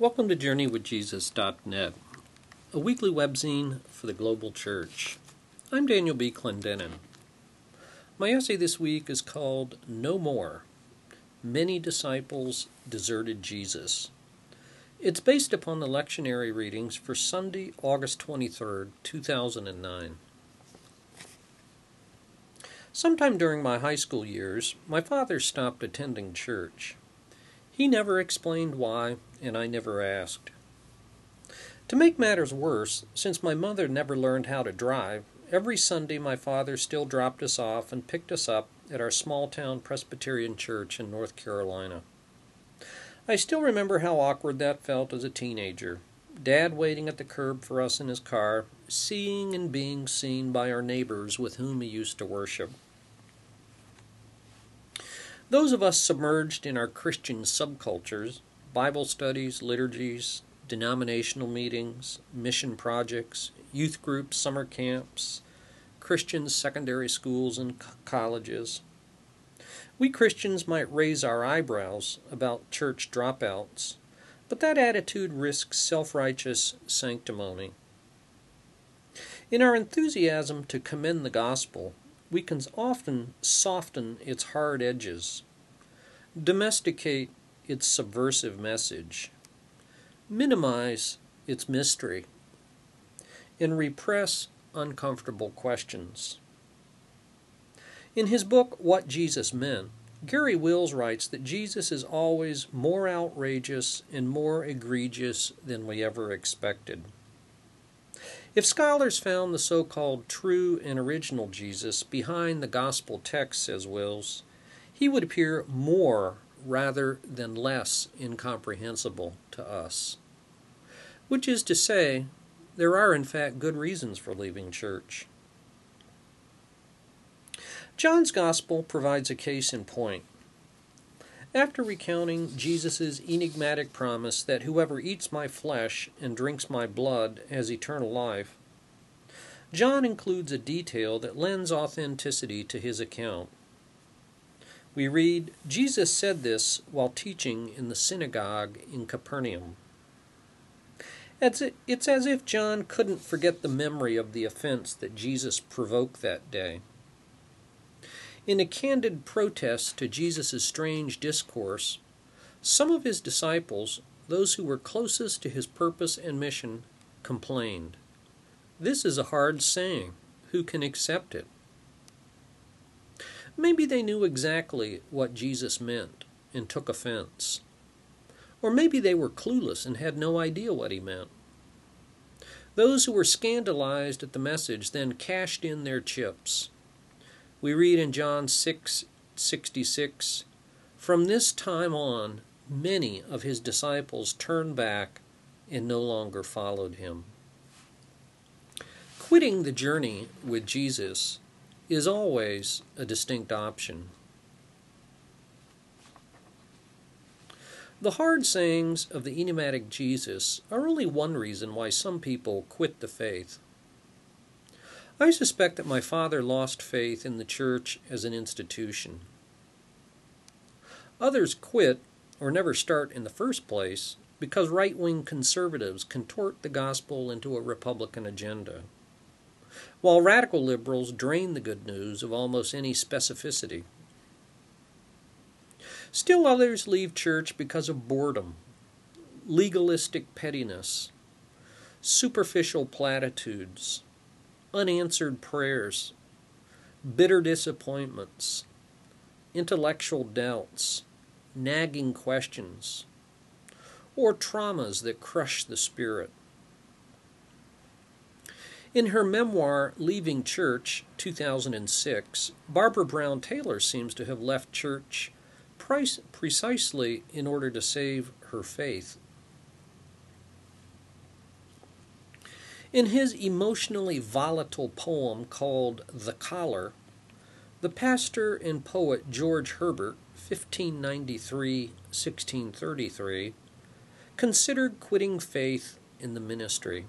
Welcome to JourneyWithJesus.net, a weekly webzine for the global church. I'm Daniel B. Clendenin. My essay this week is called No More Many Disciples Deserted Jesus. It's based upon the lectionary readings for Sunday, August 23, 2009. Sometime during my high school years, my father stopped attending church. He never explained why, and I never asked. To make matters worse, since my mother never learned how to drive, every Sunday my father still dropped us off and picked us up at our small town Presbyterian church in North Carolina. I still remember how awkward that felt as a teenager. Dad waiting at the curb for us in his car, seeing and being seen by our neighbors with whom he used to worship. Those of us submerged in our Christian subcultures, Bible studies, liturgies, denominational meetings, mission projects, youth groups, summer camps, Christian secondary schools and colleges. We Christians might raise our eyebrows about church dropouts, but that attitude risks self righteous sanctimony. In our enthusiasm to commend the gospel, we can often soften its hard edges, domesticate its subversive message, minimize its mystery, and repress uncomfortable questions. In his book, What Jesus Meant, Garry Wills writes that Jesus is always more outrageous and more egregious than we ever expected. If scholars found the so called true and original Jesus behind the gospel text, says Wills, he would appear more rather than less incomprehensible to us. Which is to say, there are in fact good reasons for leaving church. John's Gospel provides a case in point. After recounting Jesus' enigmatic promise that whoever eats my flesh and drinks my blood has eternal life, John includes a detail that lends authenticity to his account. We read, Jesus said this while teaching in the synagogue in Capernaum. It's as if John couldn't forget the memory of the offense that Jesus provoked that day. In a candid protest to Jesus' strange discourse, some of his disciples, those who were closest to his purpose and mission, complained. This is a hard saying. Who can accept it? Maybe they knew exactly what Jesus meant and took offense. Or maybe they were clueless and had no idea what he meant. Those who were scandalized at the message then cashed in their chips we read in John 6 66, From this time on, many of his disciples turned back and no longer followed him. Quitting the journey with Jesus is always a distinct option. The hard sayings of the enigmatic Jesus are only one reason why some people quit the faith. I suspect that my father lost faith in the church as an institution. Others quit or never start in the first place because right wing conservatives contort the gospel into a Republican agenda, while radical liberals drain the good news of almost any specificity. Still others leave church because of boredom, legalistic pettiness, superficial platitudes, unanswered prayers, bitter disappointments, intellectual doubts, nagging questions, or traumas that crush the spirit. In her memoir, Leaving Church, 2006, Barbara Brown Taylor seems to have left church precisely in order to save her faith. In his emotionally volatile poem called The Collar, the pastor and poet George Herbert, 1593 1633, considered quitting faith in the ministry.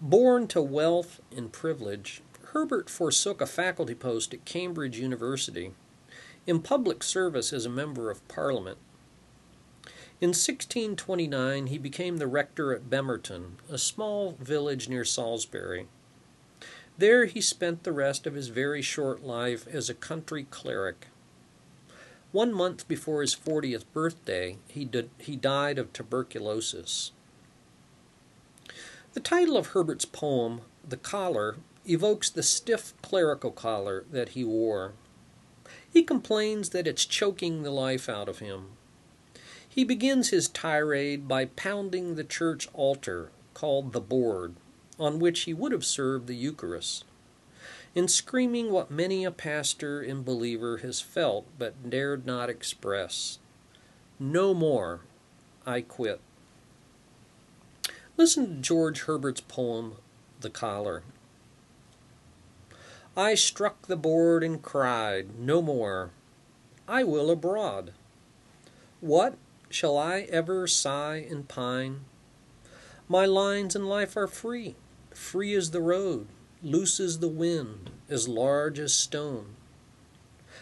Born to wealth and privilege, Herbert forsook a faculty post at Cambridge University in public service as a member of Parliament. In 1629, he became the rector at Bemerton, a small village near Salisbury. There he spent the rest of his very short life as a country cleric. One month before his 40th birthday, he, did, he died of tuberculosis. The title of Herbert's poem, The Collar, evokes the stiff clerical collar that he wore. He complains that it's choking the life out of him. He begins his tirade by pounding the church altar, called the board, on which he would have served the Eucharist, in screaming what many a pastor and believer has felt but dared not express No more, I quit. Listen to George Herbert's poem, The Collar. I struck the board and cried, No more. I will abroad. What? Shall I ever sigh and pine? My lines in life are free, free as the road, loose as the wind, as large as stone.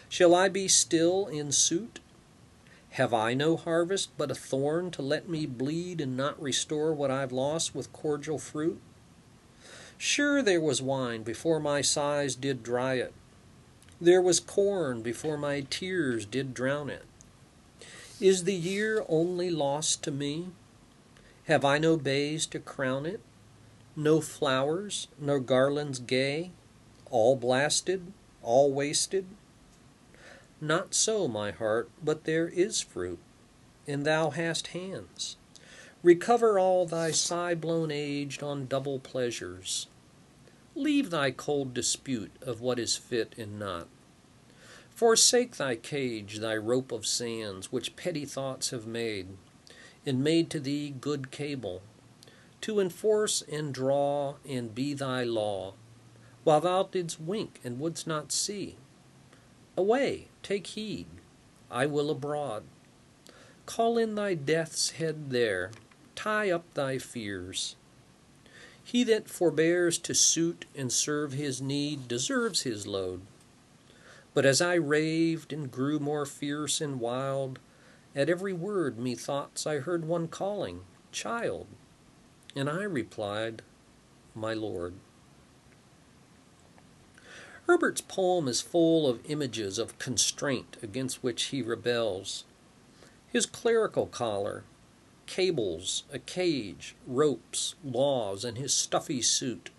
Shall I be still in suit? Have I no harvest but a thorn to let me bleed and not restore what I've lost with cordial fruit? Sure there was wine before my sighs did dry it. There was corn before my tears did drown it. Is the year only lost to me? Have I no bays to crown it? No flowers, no garlands gay? All blasted, all wasted? Not so, my heart, but there is fruit, and thou hast hands. Recover all thy sigh blown age on double pleasures. Leave thy cold dispute of what is fit and not. Forsake thy cage, thy rope of sands, which petty thoughts have made, and made to thee good cable, to enforce and draw and be thy law, while thou didst wink and wouldst not see. Away, take heed, I will abroad. Call in thy death's head there, tie up thy fears. He that forbears to suit and serve his need deserves his load. But as I raved and grew more fierce and wild, at every word methoughts I heard one calling, Child. And I replied, My Lord. Herbert's poem is full of images of constraint against which he rebels. His clerical collar, cables, a cage, ropes, laws, and his stuffy suit.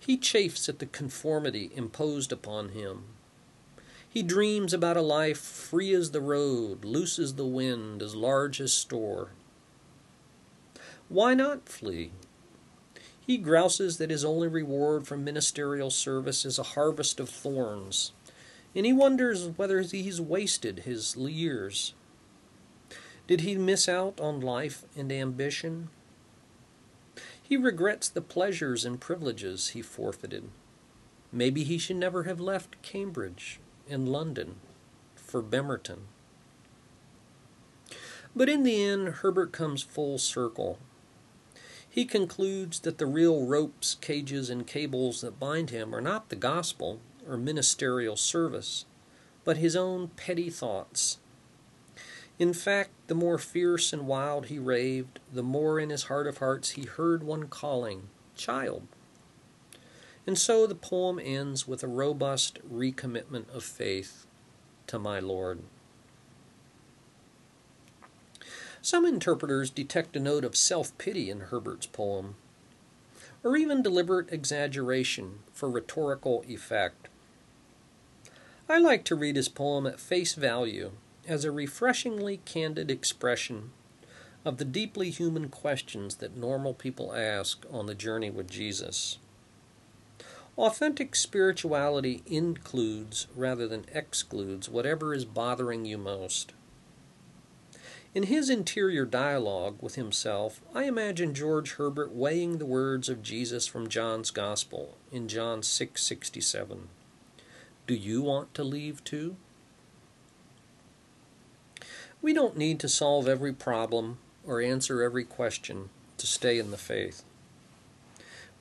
He chafes at the conformity imposed upon him. He dreams about a life free as the road, loose as the wind, as large as store. Why not flee? He grouses that his only reward from ministerial service is a harvest of thorns, and he wonders whether he's wasted his years. Did he miss out on life and ambition? He regrets the pleasures and privileges he forfeited. Maybe he should never have left Cambridge and London for Bemerton. But in the end, Herbert comes full circle. He concludes that the real ropes, cages, and cables that bind him are not the gospel or ministerial service, but his own petty thoughts in fact, the more fierce and wild he raved, the more in his heart of hearts he heard one calling, Child. And so the poem ends with a robust recommitment of faith to my Lord. Some interpreters detect a note of self pity in Herbert's poem, or even deliberate exaggeration for rhetorical effect. I like to read his poem at face value as a refreshingly candid expression of the deeply human questions that normal people ask on the journey with Jesus. Authentic spirituality includes rather than excludes whatever is bothering you most. In his interior dialogue with himself, I imagine George Herbert weighing the words of Jesus from John's Gospel in John 6:67. Do you want to leave too? We don't need to solve every problem or answer every question to stay in the faith.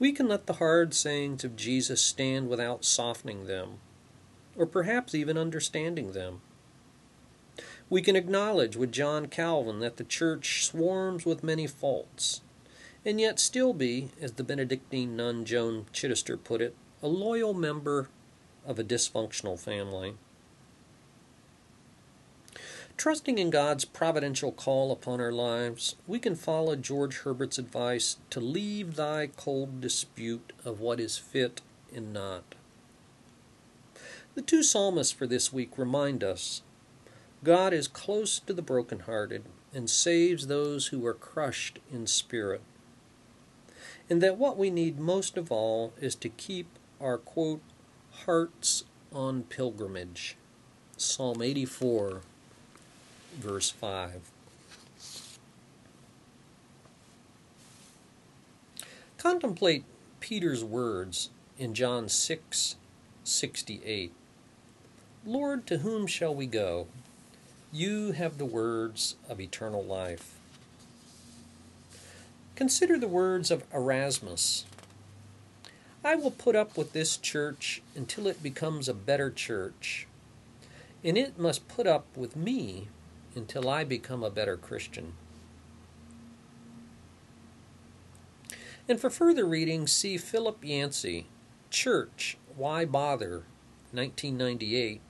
We can let the hard sayings of Jesus stand without softening them, or perhaps even understanding them. We can acknowledge with John Calvin that the church swarms with many faults, and yet still be, as the Benedictine nun Joan Chittister put it, a loyal member of a dysfunctional family. Trusting in God's providential call upon our lives, we can follow George Herbert's advice to leave thy cold dispute of what is fit and not. The two psalmists for this week remind us God is close to the brokenhearted and saves those who are crushed in spirit. And that what we need most of all is to keep our quote hearts on pilgrimage. Psalm 84 verse 5. Contemplate Peter's words in John 6 68. Lord, to whom shall we go? You have the words of eternal life. Consider the words of Erasmus. I will put up with this church until it becomes a better church, and it must put up with me until I become a better Christian. And for further reading, see Philip Yancey, Church, Why Bother, 1998,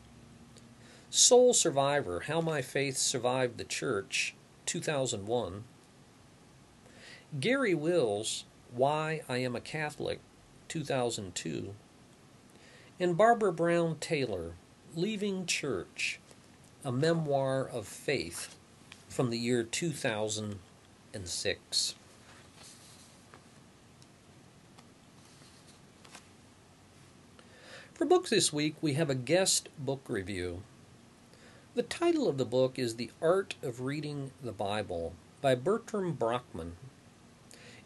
Soul Survivor, How My Faith Survived the Church, 2001, Garry Wills, Why I Am a Catholic, 2002, and Barbara Brown Taylor, Leaving Church, a memoir of faith from the year 2006. For books this week, we have a guest book review. The title of the book is The Art of Reading the Bible by Bertram Brochmann.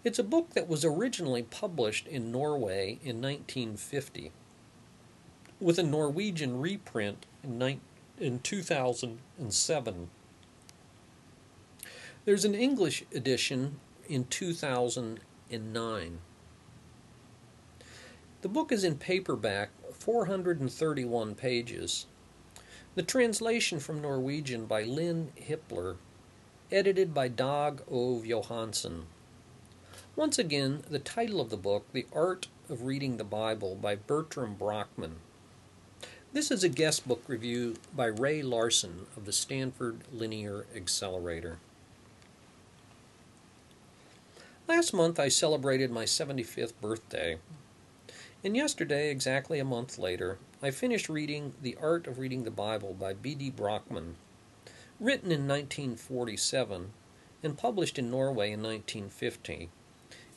It's a book that was originally published in Norway in 1950, with a Norwegian reprint in 19 in 2007. There's an English edition in 2009. The book is in paperback, 431 pages. The translation from Norwegian by Lynn Hippler, edited by Dag Ove Johansen. Once again, the title of the book, The Art of Reading the Bible by Bertram Brochmann. This is a guest book review by Ray Larson of the Stanford Linear Accelerator. Last month I celebrated my 75th birthday, and yesterday, exactly a month later, I finished reading The Art of Reading the Bible by B.D. Brochmann, written in 1947 and published in Norway in 1950,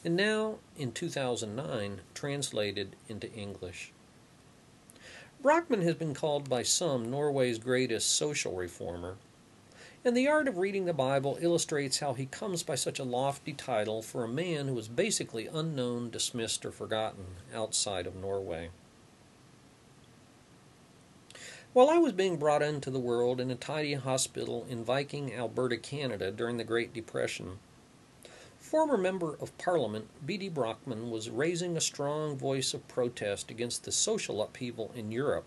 and now in 2009 translated into English. Brochmann has been called by some Norway's greatest social reformer, and the art of reading the Bible illustrates how he comes by such a lofty title for a man who was basically unknown, dismissed, or forgotten outside of Norway. While I was being brought into the world in a tidy hospital in Viking, Alberta, Canada during the Great Depression, Former Member of Parliament B.D. Brochmann was raising a strong voice of protest against the social upheaval in Europe,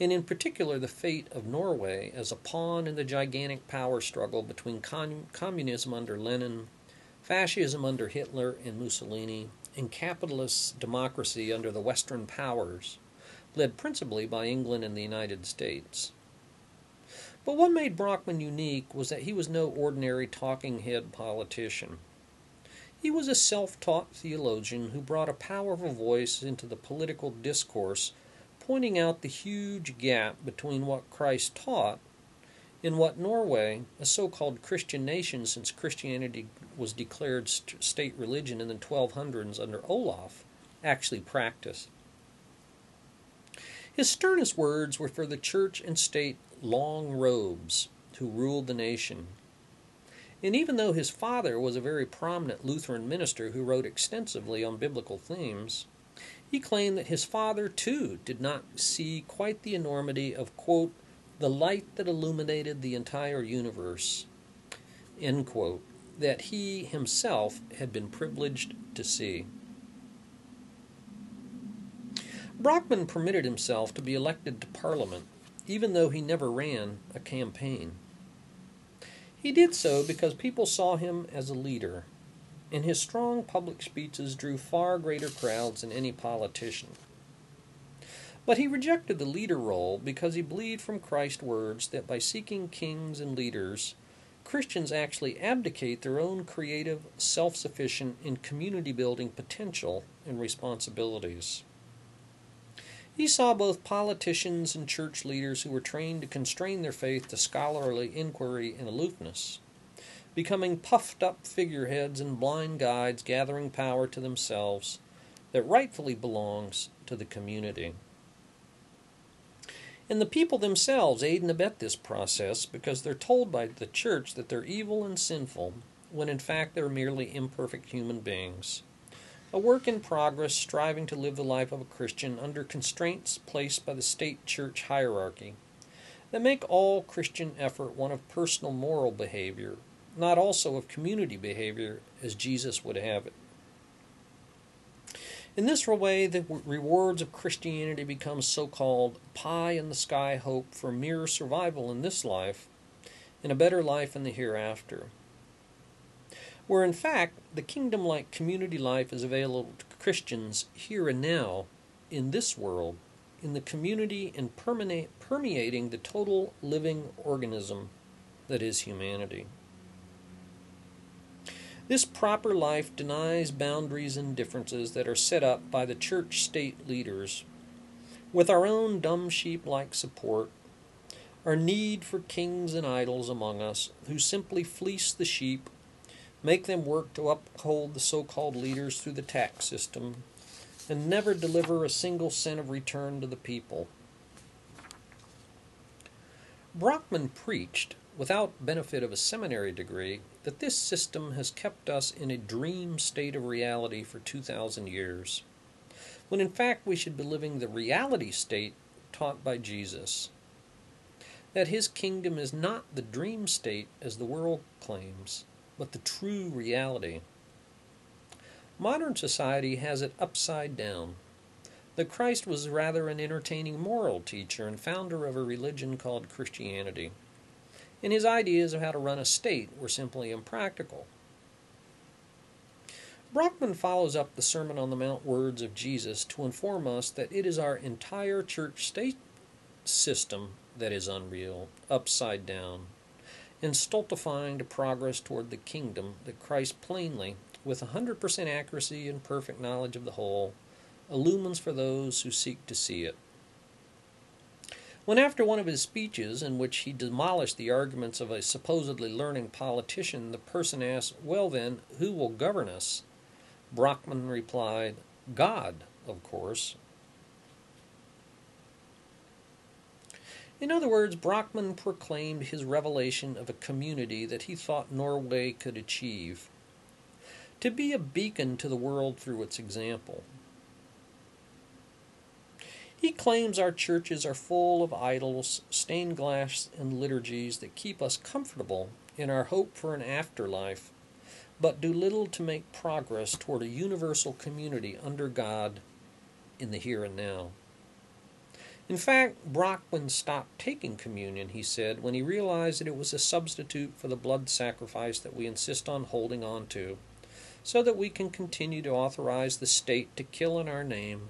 and in particular the fate of Norway as a pawn in the gigantic power struggle between communism under Lenin, fascism under Hitler and Mussolini, and capitalist democracy under the Western powers, led principally by England and the United States. But what made Brochmann unique was that he was no ordinary talking head politician. He was a self taught theologian who brought a powerful voice into the political discourse, pointing out the huge gap between what Christ taught and what Norway, a so called Christian nation since Christianity was declared state religion in the 1200s under Olaf, actually practiced. His sternest words were for the church and state long robes who ruled the nation and even though his father was a very prominent Lutheran minister who wrote extensively on biblical themes, he claimed that his father too did not see quite the enormity of, quote, the light that illuminated the entire universe, end quote, that he himself had been privileged to see. Brochmann permitted himself to be elected to Parliament, even though he never ran a campaign. He did so because people saw him as a leader, and his strong public speeches drew far greater crowds than any politician. But he rejected the leader role because he believed from Christ's words that by seeking kings and leaders, Christians actually abdicate their own creative, self sufficient, and community building potential and responsibilities. He saw both politicians and church leaders who were trained to constrain their faith to scholarly inquiry and aloofness, becoming puffed up figureheads and blind guides gathering power to themselves that rightfully belongs to the community. And the people themselves aid and abet this process because they're told by the church that they're evil and sinful, when in fact they're merely imperfect human beings. A work in progress striving to live the life of a Christian under constraints placed by the state church hierarchy that make all Christian effort one of personal moral behavior, not also of community behavior as Jesus would have it. In this way, the rewards of Christianity become so called pie in the sky hope for mere survival in this life and a better life in the hereafter. Where in fact, the kingdom like community life is available to Christians here and now in this world, in the community and permeating the total living organism that is humanity. This proper life denies boundaries and differences that are set up by the church state leaders. With our own dumb sheep like support, our need for kings and idols among us who simply fleece the sheep, make them work to uphold the so called leaders through the tax system, and never deliver a single cent of return to the people. Brochmann preached without benefit of a seminary degree, that this system has kept us in a dream state of reality for 2,000 years, when in fact we should be living the reality state taught by Jesus. That his kingdom is not the dream state as the world claims, but the true reality. Modern society has it upside down. The Christ was rather an entertaining moral teacher and founder of a religion called Christianity and his ideas of how to run a state were simply impractical. Brochmann follows up the Sermon on the Mount words of Jesus to inform us that it is our entire church state system that is unreal, upside down, and stultifying to progress toward the kingdom that Christ plainly, with a 100% accuracy and perfect knowledge of the whole, illumines for those who seek to see it. When, after one of his speeches, in which he demolished the arguments of a supposedly learning politician, the person asked, Well, then, who will govern us? Brochmann replied, God, of course. In other words, Brochmann proclaimed his revelation of a community that he thought Norway could achieve to be a beacon to the world through its example. He claims our churches are full of idols, stained glass, and liturgies that keep us comfortable in our hope for an afterlife, but do little to make progress toward a universal community under God in the here and now. In fact, Brochmann stopped taking communion, he said, when he realized that it was a substitute for the blood sacrifice that we insist on holding on to, so that we can continue to authorize the state to kill in our name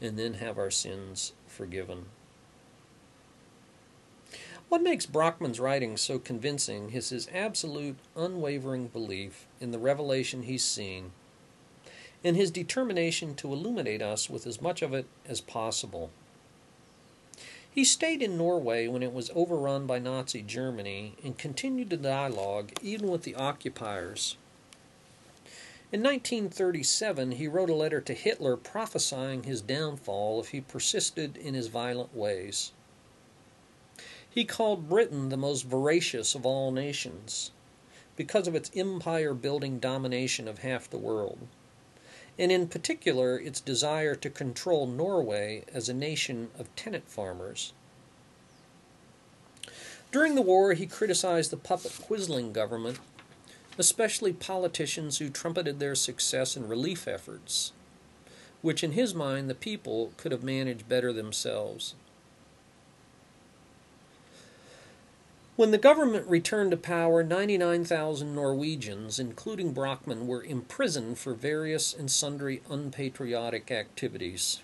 and then have our sins forgiven. What makes Brochmann's writing so convincing is his absolute, unwavering belief in the revelation he's seen, and his determination to illuminate us with as much of it as possible. He stayed in Norway when it was overrun by Nazi Germany and continued the dialogue even with the occupiers. In 1937, he wrote a letter to Hitler prophesying his downfall if he persisted in his violent ways. He called Britain the most voracious of all nations because of its empire building domination of half the world, and in particular its desire to control Norway as a nation of tenant farmers. During the war, he criticized the puppet Quisling government especially politicians who trumpeted their success in relief efforts, which in his mind the people could have managed better themselves. When the government returned to power, 99,000 Norwegians, including Brochmann, were imprisoned for various and sundry unpatriotic activities.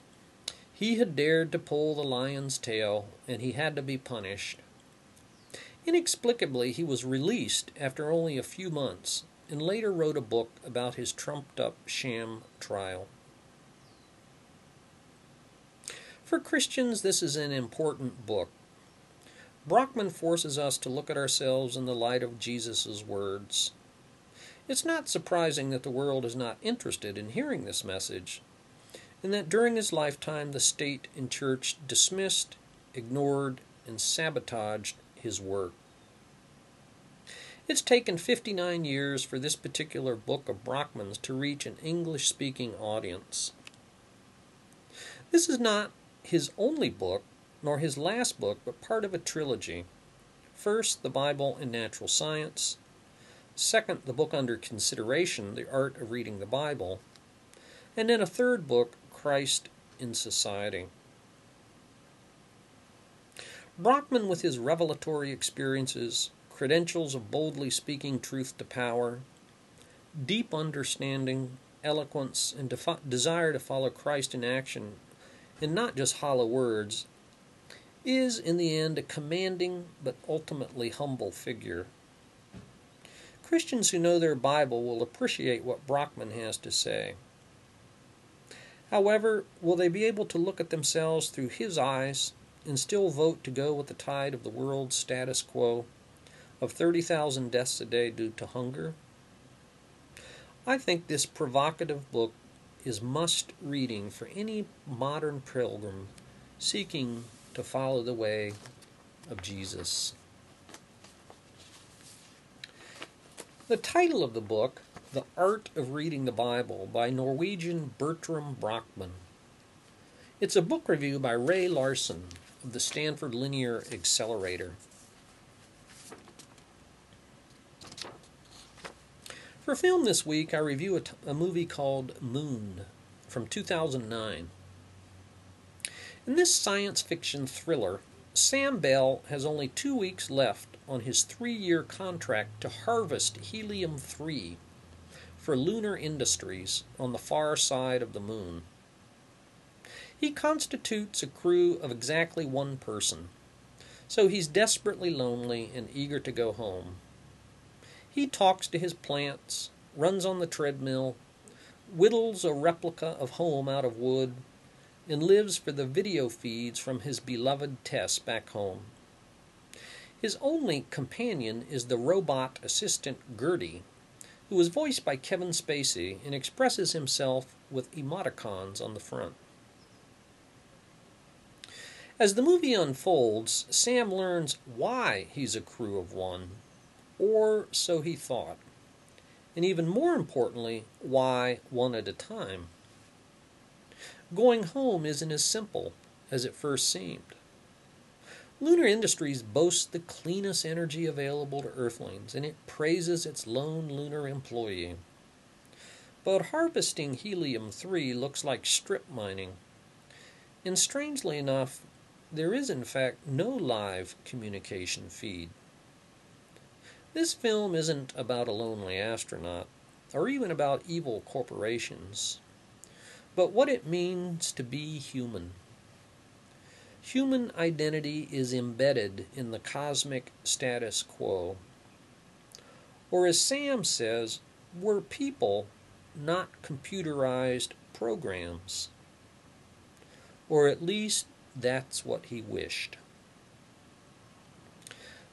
He had dared to pull the lion's tail, and he had to be punished. Inexplicably, he was released after only a few months and later wrote a book about his trumped up sham trial. For Christians, this is an important book. Brochmann forces us to look at ourselves in the light of Jesus' words. It's not surprising that the world is not interested in hearing this message, and that during his lifetime the state and church dismissed, ignored, and sabotaged his work. It's taken 59 years for this particular book of Brochmann's to reach an English speaking audience. This is not his only book, nor his last book, but part of a trilogy. First, The Bible and Natural Science. Second, the book under consideration, The Art of Reading the Bible. And then a third book, Christ in Society. Brochmann, with his revelatory experiences, credentials of boldly speaking truth to power, deep understanding, eloquence, and defi- desire to follow Christ in action, and not just hollow words, is in the end a commanding but ultimately humble figure. Christians who know their Bible will appreciate what Brochmann has to say. However, will they be able to look at themselves through his eyes and still vote to go with the tide of the world's status quo? of 30,000 deaths a day due to hunger. I think this provocative book is must reading for any modern pilgrim seeking to follow the way of Jesus. The title of the book, The Art of Reading the Bible, by Norwegian Bertram Brochmann. It's a book review by Ray Larson of the Stanford Linear Accelerator. For film this week, I review a, t- a movie called Moon from 2009. In this science fiction thriller, Sam Bell has only two weeks left on his three year contract to harvest helium 3 for lunar industries on the far side of the moon. He constitutes a crew of exactly one person, so he's desperately lonely and eager to go home. He talks to his plants, runs on the treadmill, whittles a replica of home out of wood, and lives for the video feeds from his beloved Tess back home. His only companion is the robot assistant GERTY, who is voiced by Kevin Spacey and expresses himself with emoticons on the front. As the movie unfolds, Sam learns why he's a crew of one or so he thought. And even more importantly, why one at a time? Going home isn't as simple as it first seemed. Lunar Industries boasts the cleanest energy available to Earthlings, and it praises its lone lunar employee. But harvesting helium 3 looks like strip mining. And strangely enough, there is in fact no live communication feed. This film isn't about a lonely astronaut, or even about evil corporations, but what it means to be human. Human identity is embedded in the cosmic status quo. Or, as Sam says, we're people, not computerized programs. Or at least that's what he wished.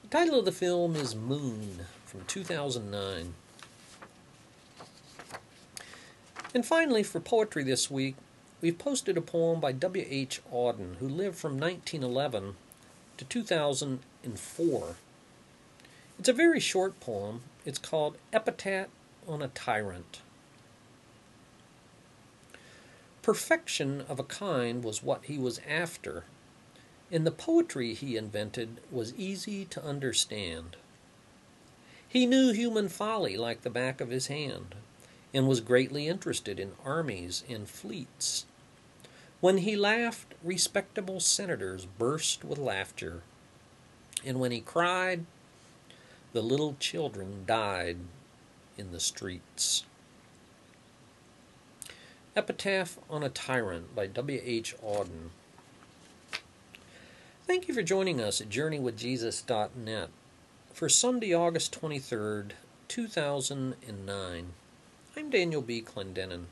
The title of the film is Moon from 2009. And finally, for poetry this week, we've posted a poem by W.H. Auden, who lived from 1911 to 2004. It's a very short poem. It's called Epitaph on a Tyrant. Perfection of a kind was what he was after and the poetry he invented was easy to understand. He knew human folly like the back of his hand, and was greatly interested in armies and fleets. When he laughed, respectable senators burst with laughter, and when he cried, The little children died in the streets. Epitaph on a Tyrant by W. H. Auden. Thank you for joining us at JourneyWithJesus.net for Sunday, August 23rd, 2009. I'm Daniel B. Clendenin.